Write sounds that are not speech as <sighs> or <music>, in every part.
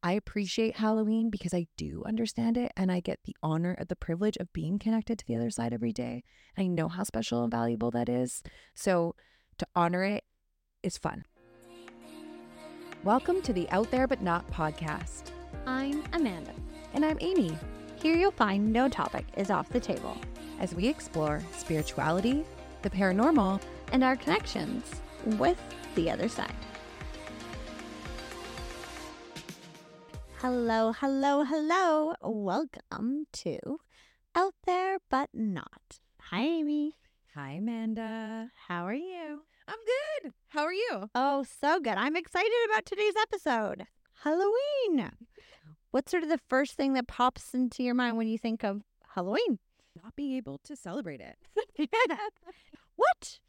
I appreciate Halloween because I do understand it and I get the honor of the privilege of being connected to the other side every day. I know how special and valuable that is. So to honor it is fun. Welcome to the Out There But Not podcast. I'm Amanda. And I'm Amy Here you'll find no topic is off the table as we explore spirituality, the paranormal, and our connections with the other side. Hello, hello, hello. Welcome to Out There But Not. Hi, Amy. Hi, Amanda. How are you? I'm good. How are you? Oh, so good. I'm excited about today's episode. Halloween. What's sort of the first thing that pops into your mind when you think of Halloween? Not being able to celebrate it. <laughs> what?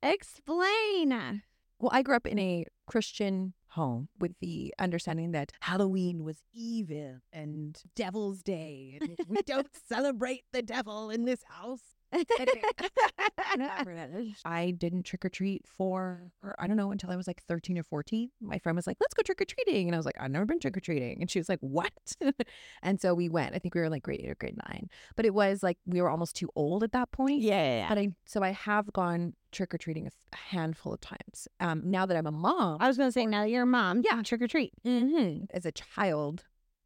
Explain. Well, I grew up in a Christian home with the understanding that Halloween was evil and Devil's Day. And we <laughs> don't celebrate the devil in this house. <laughs> <laughs> I didn't trick or treat for, or I don't know, until I was like 13 or 14. My friend was like, let's go trick or treating. And I was like, I've never been trick or treating. And she was like, what? <laughs> and so we went. I think we were like grade eight or grade nine. But it was like we were almost too old at that point. Yeah, yeah, yeah. But I, so I have gone trick or treating a handful of times. Um, now that I'm a mom, I was going to say, now that you're a mom, Yeah. trick or treat. mhm, as a child,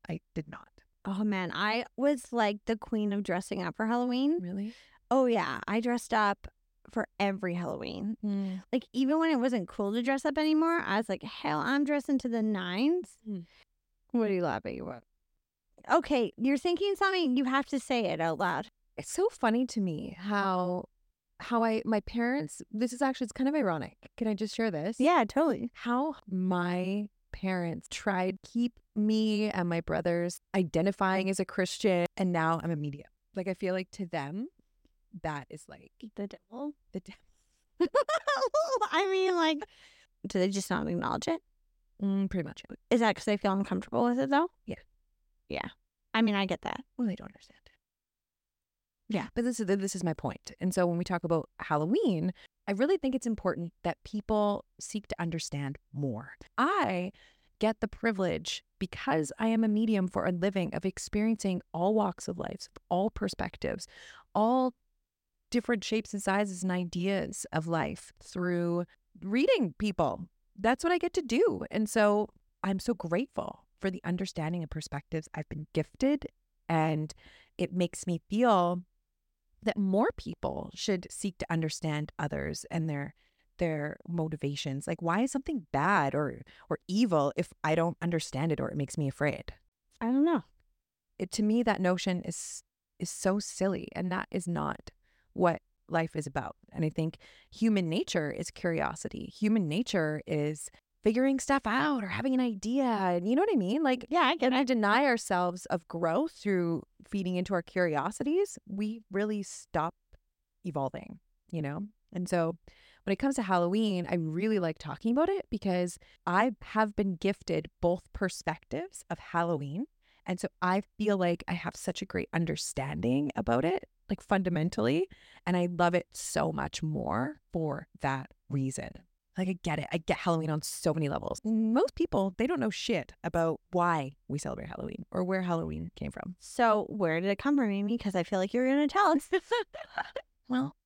I did not. Oh, man. I was like the queen of dressing up for Halloween. Really? Oh, yeah. I dressed up for every Halloween. Like, even when it wasn't cool to dress up anymore, I was like, hell, I'm dressing to the nines. Hmm. What are you laughing about? Okay, you're thinking something, you have to say it out loud. It's so funny to me how how I my parents. This is actually it's kind of ironic. Can I just share this? Yeah, totally. How my parents tried keep me and my brothers identifying as a Christian, and now I'm a medium. Like I feel like to them, that is like The devil. the devil. <laughs> I mean, like, do they just not acknowledge it? Mm, pretty much. Is that because they feel uncomfortable with it, though? Yeah. Yeah. I mean, I get that. Well, they don't understand. Yeah. But this is this is my point. And so when we talk about Halloween, I really think it's important that people seek to understand more. I get the privilege because I am a medium for a living of experiencing all walks of life, all perspectives, all different shapes and sizes and ideas of life through reading people. That's what I get to do. And so I'm so grateful for the understanding and perspectives I've been gifted. And it makes me feel that more people should seek to understand others and their their motivations. Like why is something bad or or evil if I don't understand it or it makes me afraid? I don't know. It, to me that notion is is so silly and that is not what life is about. And I think human nature is curiosity. Human nature is figuring stuff out or having an idea. And you know what I mean? Like Yeah, I and I deny ourselves of growth through feeding into our curiosities, we really stop evolving, you know? And so when it comes to Halloween, I really like talking about it because I have been gifted both perspectives of Halloween. And so I feel like I have such a great understanding about it, like fundamentally. And I love it so much more for that reason. Like, I get it. I get Halloween on so many levels. Most people, they don't know shit about why we celebrate Halloween or where Halloween came from. So, where did it come from, Amy? Because I feel like you're going to tell us. <laughs> Well,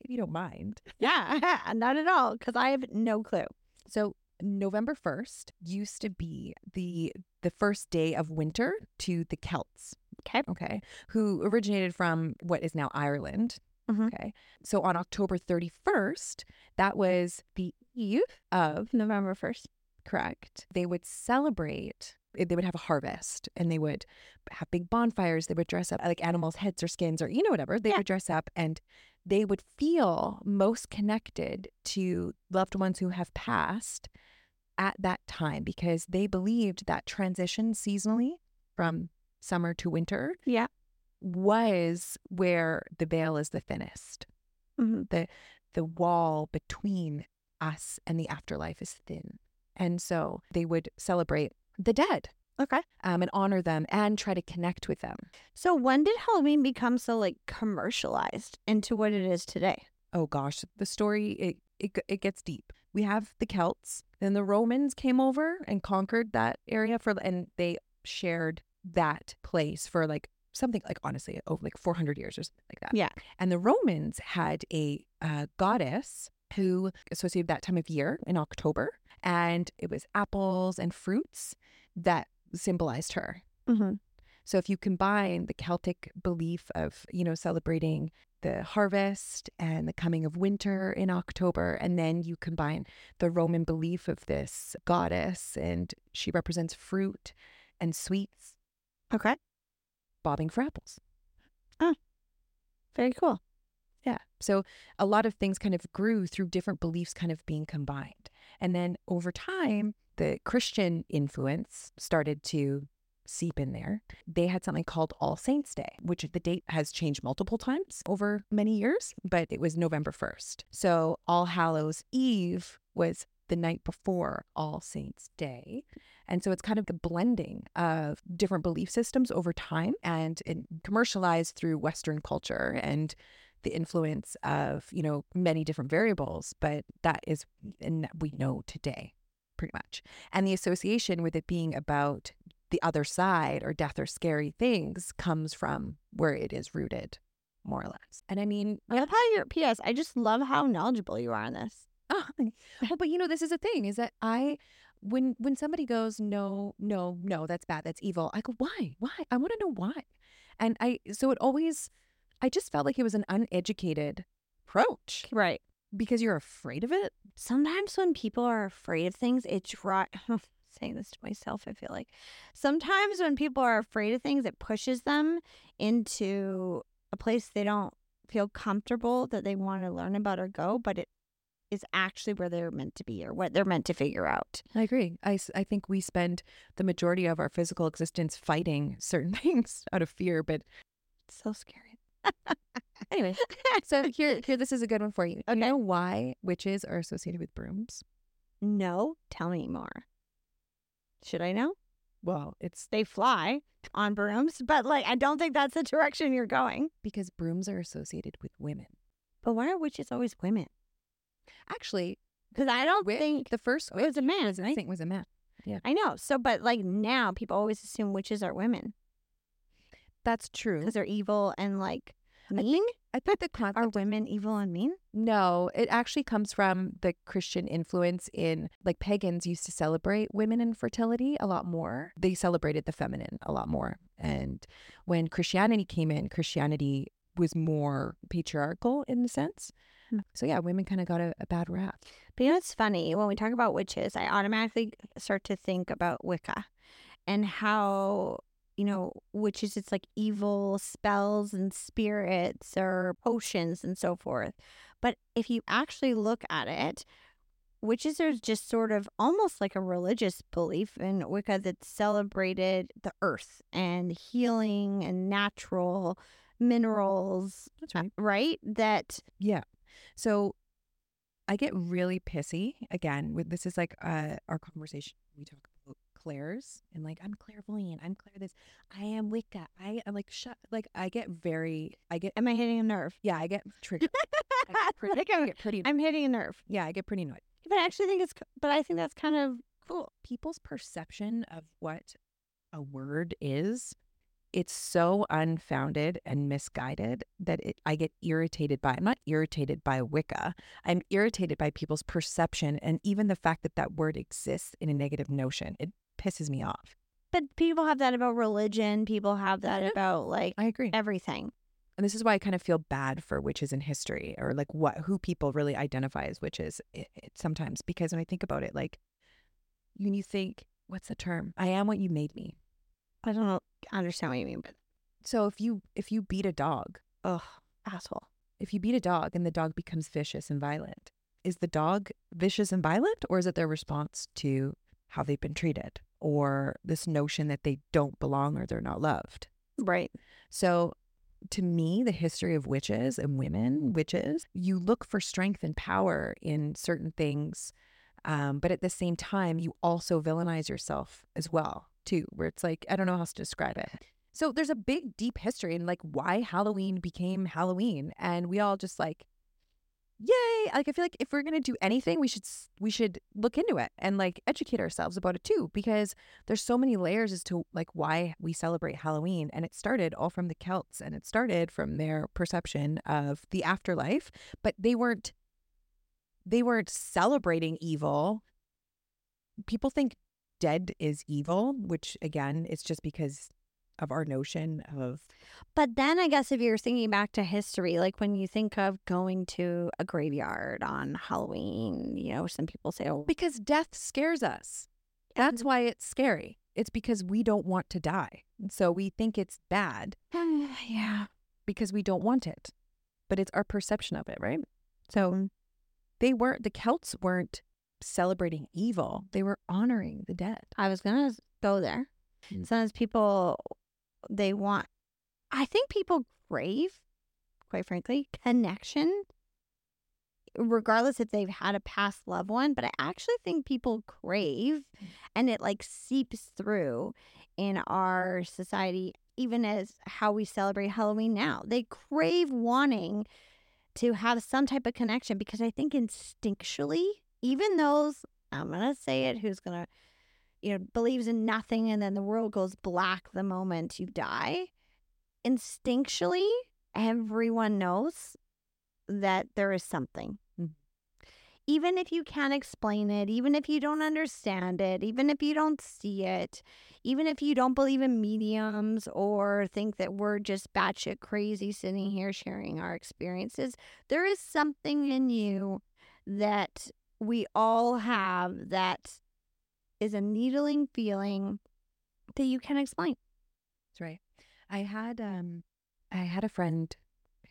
if you don't mind. yeah, <laughs> not at all. Because I have no clue. So, November 1st used to be the the first day of winter to the Celts. Okay. Okay. Who originated from what is now Ireland. Mhm. Okay. So on October 31st, that was the eve of November 1st. correct. They would celebrate eh, they would have a harvest and they would have big bonfires. They would dress up like animals' heads or skins or, you know, whatever. They Yeah. would dress up and they would feel most connected to loved ones who have passed at that time because they believed that transition seasonally from summer to winter Yeah. was where the veil is the thinnest. Mhm. The the wall between us and the afterlife is thin. And so they would celebrate the dead Okay. um, and honor them and try to connect with them. So, when did Halloween become so like commercialized into what it is today? Oh gosh, the story it it, it gets deep. we have the Celts, then the Romans came over and conquered that area for, and they shared that place for like something like honestly over like 400 years or something like that. Yeah. And the Romans had a uh, goddess who associated that time of year in October, and it was apples and fruits that symbolized her. Mm-hmm. So if you combine the Celtic belief of, you know, celebrating the harvest and the coming of winter in October, and then you combine the Roman belief of this goddess, and she represents fruit and sweets, Okay. bobbing for apples. Ah, very cool. Yeah. So a lot of things kind of grew through different beliefs kind of being combined. And then over time, the Christian influence started to seep in there. They had something called All Saints Day, which the date has changed multiple times over many years, but it was November 1st. So All Hallows Eve was the night before All Saints Day. And so it's kind of the blending of different belief systems over time and commercialized through Western culture and the influence of, you know, many different variables, but that is, and we know today pretty much. And the association with it being about the other side or death or scary things comes from where it is rooted, more or less. And I mean, I love how you're, P.S. I just love how knowledgeable you are on this. <laughs> Oh, but you know, this is a thing is that I, when when somebody goes, no, no, no, that's bad, that's evil. I go, why, why? I want to know why, and I so it always, I just felt like it was an uneducated approach Right. because you're afraid of it. Sometimes when people are afraid of things, it dri <laughs> saying this to myself, I feel like. Sometimes when people are afraid of things, it pushes them into a place they don't feel comfortable that they want to learn about or go, but it is actually where they're meant to be or what they're meant to figure out. I agree. I, I think we spend the majority of our physical existence fighting certain <laughs> things out of fear, but It's so scary. <laughs> anyway. So here, here, this is a good one for you. Do Okay. you know why witches are associated with brooms? No, tell me more. Should I know? Well, it's They fly on brooms, but like I don't think that's the direction you're going. because brooms are associated with women. But why are witches always women? Actually, Because I don't think the first it was a man, was, I think it was a man. Yeah, I know. So, but like now, people always assume witches are women That's true. because they're evil and like I mean. think I think the Are women evil and mean? No, it actually comes from the Christian influence in like pagans used to celebrate women and fertility a lot more. They celebrated the feminine a lot more. And when Christianity came in, Christianity was more patriarchal in the sense. <laughs> So yeah, women kind of got a, a bad rap. But you know, it's funny when we talk about witches, I automatically start to think about Wicca and how, you know, witches, it's like evil spells and spirits or potions and so forth. But if you actually look at it, witches are just sort of almost like a religious belief in Wicca that celebrated the earth and healing and natural minerals, That's right. right? That Yeah. So I get really pissy again with this is like uh our conversation we talk about clairs and like I'm clairvoyant, I'm Claire. this, I am Wicca. I am like shut like I get very I get am I hitting a nerve? yeah, I get triggered. <laughs> I get pretty, Like I I'm- get pretty I'm hitting a nerve. yeah, I get pretty annoyed. But I actually think it's, but I think that's kind of Cool. People's perception of what a word is, it's so unfounded and misguided that it, I get irritated by. I'm not irritated by Wicca. I'm irritated by people's perception and even the fact that that word exists in a negative notion. It pisses me off. But people have that about religion. People have that Yeah. about like I agree. everything. And this is why I kind of feel bad for witches in history or like what who people really identify as witches it, it, sometimes because when I think about it, like when you think, what's the term? I am what you made me. I don't know, understand what you mean, but So if you if you beat a dog, ugh, asshole. if you beat a dog and the dog becomes vicious and violent, is the dog vicious and violent or is it their response to how they've been treated or this notion that they don't belong or they're not loved? Right. So to me, the history of witches and women, witches, you look for strength and power in certain things. Um, but at the same time, you also villainize yourself as well, too, where it's like, I don't know how else to describe it. So there's a big, deep history in like why Halloween became Halloween. And we all just like yay! Like I feel like if we're gonna do anything, we should we should look into it and like educate ourselves about it too, because there's so many layers as to like why we celebrate Halloween, and it started all from the Celts, and it started from their perception of the afterlife, but they weren't they weren't celebrating evil. People think dead is evil, which again, it's just because of our notion of But then I guess if you're thinking back to history, like when you think of going to a graveyard on Halloween, you know, some people say, oh, because death scares us. That's why it's scary. It's because we don't want to die. So we think it's bad <sighs> yeah. because we don't want it. But it's our perception of it, right? So mm. they weren't, the Celts weren't celebrating evil, they were honoring the dead. I was going to go there. Mm. Sometimes people, they want, I think people crave, quite frankly, connection, regardless if they've had a past loved one. But I actually think people crave, and it like seeps through in our society, even as how we celebrate Halloween now. They crave wanting to have some type of connection because I think instinctually, even those, I'm going to say it, who's going to, you know, believes in nothing and then the world goes black the moment you die, instinctually, everyone knows that there is something. Mhm. Even if you can't explain it, even if you don't understand it, even if you don't see it, even if you don't believe in mediums or think that we're just batshit crazy sitting here sharing our experiences, there is something in you that we all have that is a needling feeling that you can explain. That's right. I had um I had a friend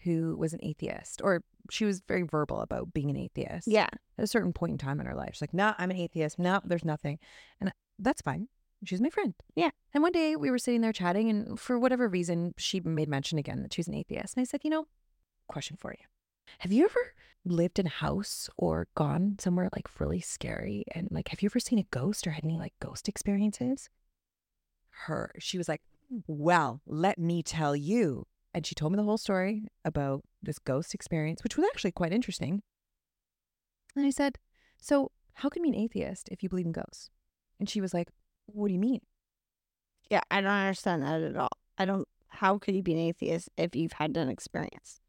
who was an atheist, or she was very verbal about being an atheist. Yeah. At a certain point in time in her life. She's like, no, I'm an atheist. No, there's nothing. And that's fine. She's my friend. Yeah. And one day we were sitting there chatting, and for whatever reason, she made mention again that she's an atheist. And I said, you know, question for you. Have you ever lived in a house or gone somewhere like really scary? And like, have you ever seen a ghost or had any like ghost experiences? Her, she was like, well, let me tell you. And she told me the whole story about this ghost experience, which was actually quite interesting. And I said, So, how can you be an atheist if you believe in ghosts? And she was like, What do you mean? Yeah, I don't understand that at all. I don't. How could you be an atheist if you've had an experience?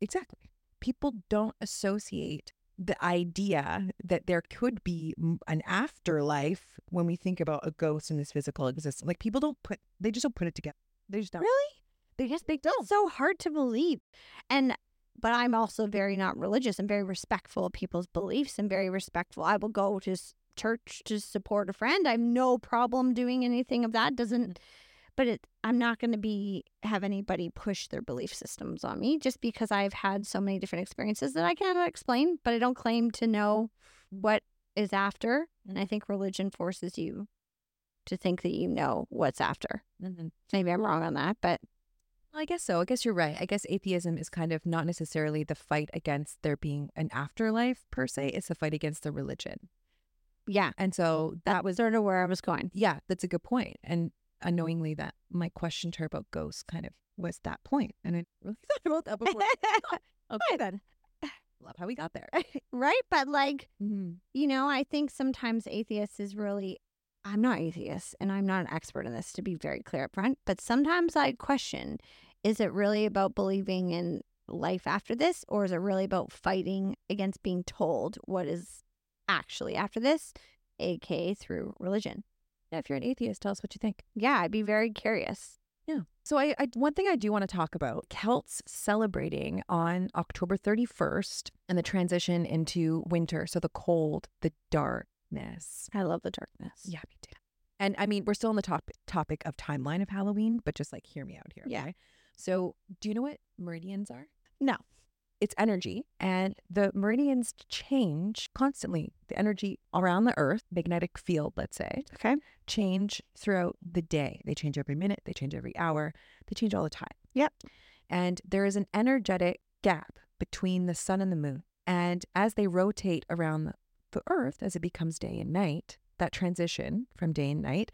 Exactly. People don't associate the idea that there could be an afterlife when we think about a ghost in this physical existence. Like people don't put, they just don't put it together. They just don't. Really? They just, they don't. It's so hard to believe. And but I'm also very not religious and very respectful of people's beliefs and very respectful. I will go to church to support a friend. I have no problem doing anything of that. Doesn't mm. But it I'm not going to be have anybody push their belief systems on me just because I've had so many different experiences that I cannot explain, but I don't claim to know what is after. And I think religion forces you to think that you know what's after. Mhm. Maybe I'm wrong on that, but I guess so. I guess you're right. I guess atheism is kind of not necessarily the fight against there being an afterlife per se. It's the fight against the religion. yeah, And so that was, sort of where I was going. yeah, that's a good point. And unknowingly, that my question to her about ghosts kind of was that point. And I really <laughs> thought about that before. <laughs> okay, then. <sighs> Love how we got there. <laughs> right? But like, Mhm. you know, I think sometimes atheists is really I'm not atheist and I'm not an expert in this to be very clear up front, but sometimes I question is it really about believing in life after this or is it really about fighting against being told what is actually after this, aka through religion? Yeah, if you're an atheist, tell us what you think. Yeah, I'd be very curious. Yeah. So I, I one thing I do want to talk about Celts celebrating on October 31st and the transition into winter. So the cold, the darkness. I love the darkness. Yeah, me too. And I mean, we're still on the top topic of timeline of Halloween, but just like hear me out here. Yeah. Okay? So do you know what meridians are? No. It's energy, and the meridians change constantly. The energy around the Earth, magnetic field, let's say, Okay. change throughout the day. They change every minute, they change every hour, they change all the time. Yep. And there is an energetic gap between the sun and the moon. And as they rotate around the, the earth, as it becomes day and night, that transition from day and night,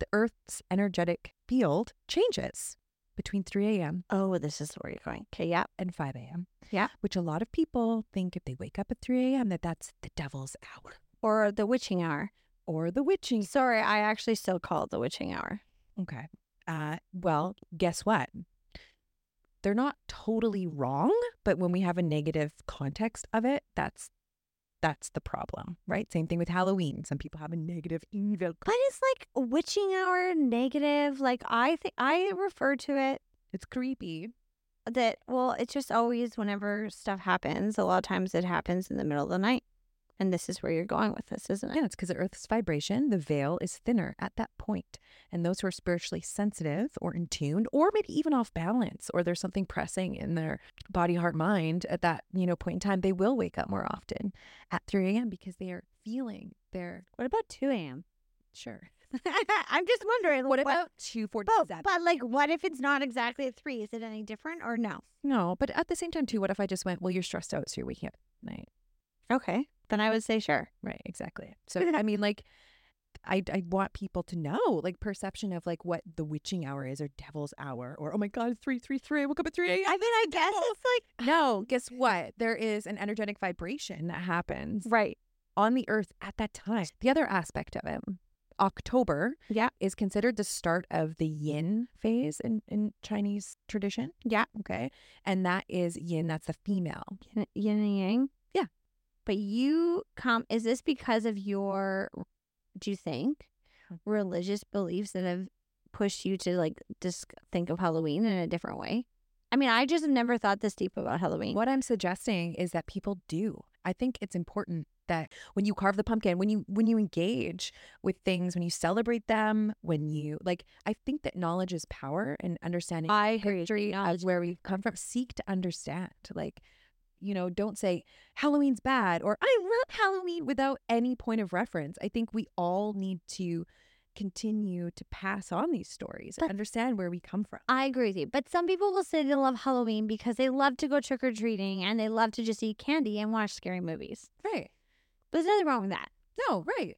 the earth's energetic field changes between 3 a.m. Oh, this is where you're going. Okay, yeah. and 5 a.m. Yeah. Which a lot of people think if they wake up at 3 a.m. that that's the devil's hour Or the witching hour. or the witching. Sorry, I actually still call it the witching hour. Okay. Uh, well, guess what? They're not totally wrong, but when we have a negative context of it, that's that's the problem, right? Same thing with Halloween. Some people have a negative evil. But it's like witching hour negative. Like I think I refer to it It's creepy. that well, it's just always whenever stuff happens. A lot of times it happens in the middle of the night, and this is where you're going with this, isn't it? Yeah, it's because the Earth's vibration, the veil is thinner at that point. And those who are spiritually sensitive or in tune, or maybe even off balance, or there's something pressing in their body, heart, mind at that you know point in time, they will wake up more often at 3 a.m. because they are feeling their What about two a.m.? sure. <laughs> I'm just wondering. What about But, 247? but like, what if it's not exactly at three? Is it any different or no? No, but at the same time too, what if I just went, well, you're stressed out, so you're waking up at night. Okay, then I would say sure. Right, exactly. So <laughs> I mean, like, I I want people to know, like, perception of like what the witching hour is or devil's hour or oh my god, it's three three three. I woke up at three a.m. I mean, I <laughs> guess it's like <laughs> No, guess what? There is an energetic vibration that happens right. on the earth at that time. The other aspect of it, October, Yeah. is considered the start of the yin phase in, in Chinese tradition. Yeah. Okay. And that is yin, that's the female. Yin, yin and yang. But you come. Is this because of your? Do you think Hmm. religious beliefs that have pushed you to like just think of Halloween in a different way? I mean, I just have never thought this deep about Halloween. What I'm suggesting is that people do. I think it's important that when you carve the pumpkin, when you when you engage with things, when you celebrate them, when you like I think that knowledge is power and understanding I history of where we've come from. Seek to understand. Like, you know, don't say Halloween's bad or I love Halloween without any point of reference. I think we all need to continue to pass on these stories and understand where we come from. I agree with you. But some people will say they love Halloween because they love to go trick or treating and they love to just eat candy and watch scary movies. Right. But there's nothing wrong with that. No, right.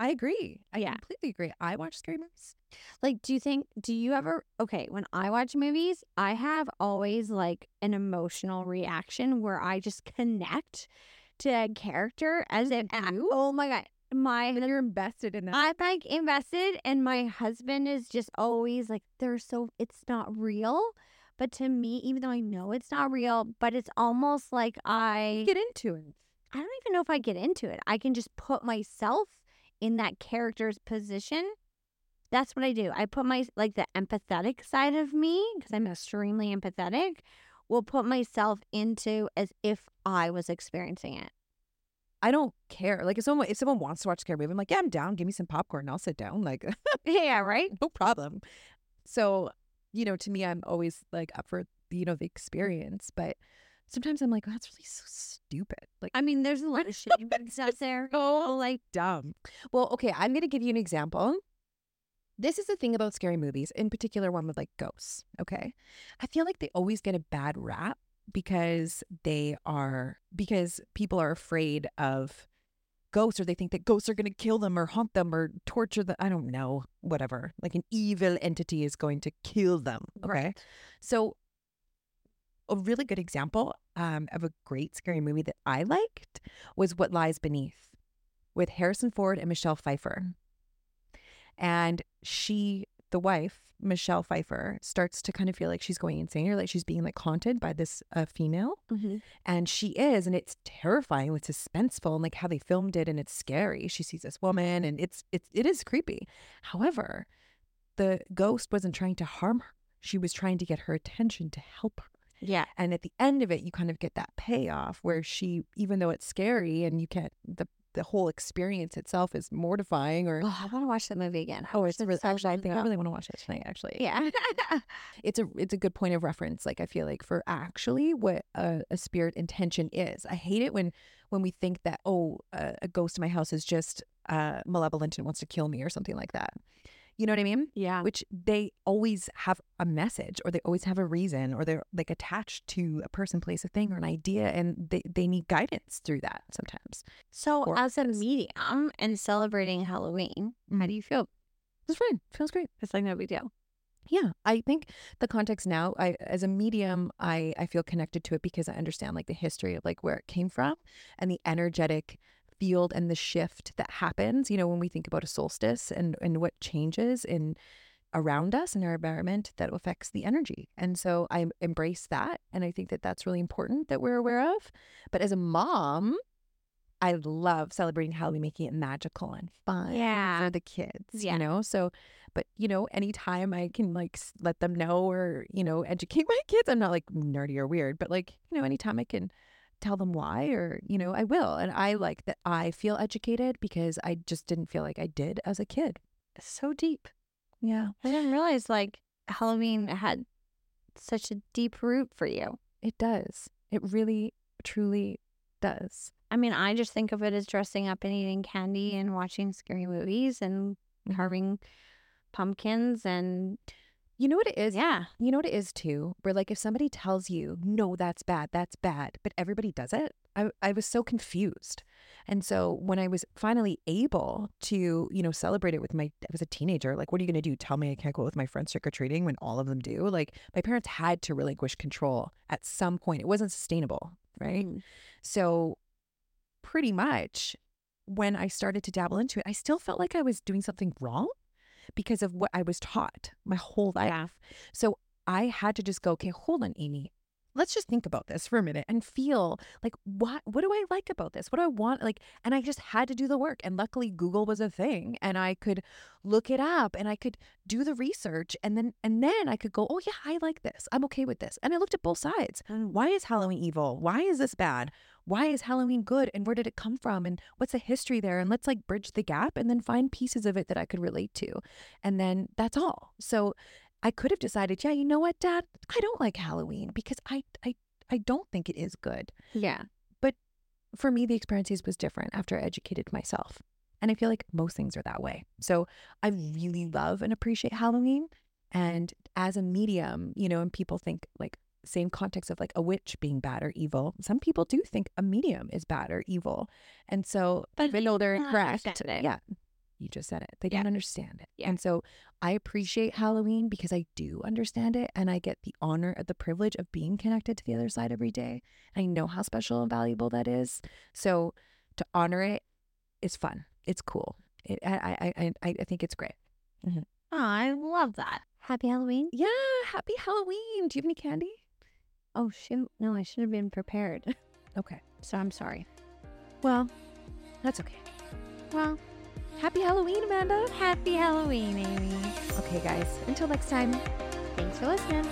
I agree. I Yeah. completely agree. I watch scary movies. Like, do you think, do you ever, okay, when I watch movies, I have always like an emotional reaction where I just connect to a character as if, ah, and oh my God, my, you're invested in that. I'm like invested, and my husband is just always like, they're so, it's not real. But to me, even though I know it's not real, but it's almost like I, get into it. I don't even know if I get into it. I can just put myself in that character's position. That's what I do. I put my like the empathetic side of me because I'm extremely empathetic. Will put myself into as if I was experiencing it. I don't care. Like if someone if someone wants to watch a scary movie, I'm like, yeah, I'm down. Give me some popcorn. And I'll sit down. Like <laughs> Yeah, right. <laughs> no problem. So, you know, to me, I'm always like up for you know the experience, but sometimes I'm like, oh, that's really so stupid. Like I mean, there's a lot of <laughs> shitty movies out there. oh, like dumb. Well, okay, I'm gonna give you an example. This is the thing about scary movies, in particular one with like ghosts. Okay. I feel like they always get a bad rap because they are, because people are afraid of ghosts or they think that ghosts are going to kill them or haunt them or torture them. I don't know, whatever. Like an evil entity is going to kill them. Okay. Right. So, a really good example um, of a great scary movie that I liked was What Lies Beneath with Harrison Ford and Michelle Pfeiffer. And she, the wife, Michelle Pfeiffer, starts to kind of feel like she's going insane or like she's being like haunted by this uh, female. Mm-hmm. And she is, and it's terrifying. It's suspenseful, and like how they filmed it, and it's scary. She sees this woman, and it's it's it is creepy. However, the ghost wasn't trying to harm her. She was trying to get her attention to help her. Yeah. And at the end of it, you kind of get that payoff where she, even though it's scary and you can't, the the whole experience itself is mortifying or. Oh, I want to watch that movie again. Oh, it's really, actually, I think I really want to watch it tonight. Actually, Yeah. <laughs> it's a it's a good point of reference like i feel like for actually what a, a spirit intention is i hate it when when we think that oh a, a ghost in my house is just uh malevolent and wants to kill me or something like that you know what i mean yeah. which they always have a message or they always have a reason or they're like attached to a person place a thing or an idea and they, they need guidance through that sometimes So, or as a medium and celebrating Halloween, how Mhm. do you feel? it's fine feels great It's like no big deal. Yeah, I think the context now, I as a medium, I I feel connected to it because I understand like the history of like where it came from and the energetic field and the shift that happens, you know, when we think about a solstice and and what changes in around us in our environment that affects the energy. And so I embrace that and I think that that's really important that we're aware of. But as a mom, I love celebrating Halloween, making it magical and fun Yeah. for the kids, Yeah. you know? So, but, you know, anytime I can like let them know or, you know, educate <laughs> my kids, I'm not like nerdy or weird, but like, you know, anytime I can tell them why or, you know, I will. And I like that I feel educated because I just didn't feel like I did as a kid. So deep. Yeah, I didn't realize like Halloween had such a deep root for you. it does. It really, truly does. I mean, I just think of it as dressing up and eating candy and watching scary movies and Mhm. carving pumpkins and You know what it is? yeah. You know what it is too? Where like if somebody tells you, no, that's bad, that's bad, but everybody does it, I, I was so confused. And so when I was finally able to, you know, celebrate it with my, I was a teenager, like, what are you going to do? Tell me I can't go with my friends trick or treating when all of them do? Like, my parents had to relinquish control at some point. It wasn't sustainable, right? Mm. So pretty much when I started to dabble into it, I still felt like I was doing something wrong because of what I was taught my whole life. Yeah. So I had to just go, okay, hold on, Amy. Let's just think about this for a minute and feel like what what do I like about this? What do I want? Like, and I just had to do the work. And luckily Google was a thing and I could look it up and I could do the research and then and then I could go, oh yeah, I like this. I'm okay with this. And I looked at both sides. Mm. Why is Halloween evil? Why is this bad? Why is Halloween good? And where did it come from? And what's the history there? And let's like bridge the gap and then find pieces of it that I could relate to. And then that's all. So I could have decided, yeah, you know what, Dad? I don't like Halloween because I I I don't think it is good. Yeah. But for me, the experiences was different after I educated myself. And I feel like most things are that way. So I really love and appreciate Halloween. And as a medium, you know, and people think like same context of like a witch being bad or evil. Some people do think a medium is bad or evil. And so But even though they're incorrect, yeah, you just said it. They Yeah. don't understand it. Yeah. And so I appreciate Halloween because I do understand it and I get the honor of the privilege of being connected to the other side every day. I know how special and valuable that is. So to honor it is fun. It's cool. It, I, I, I, I I think it's great. Oh, I love that. Happy Halloween. Yeah. Happy Halloween. Do you have any candy? Oh shoot. No, I should have been prepared. <laughs> Okay. So I'm sorry. Well, that's okay. Well, Happy Halloween, Amanda. happy Halloween, Amy. Okay, guys. Until next time. Thanks for listening.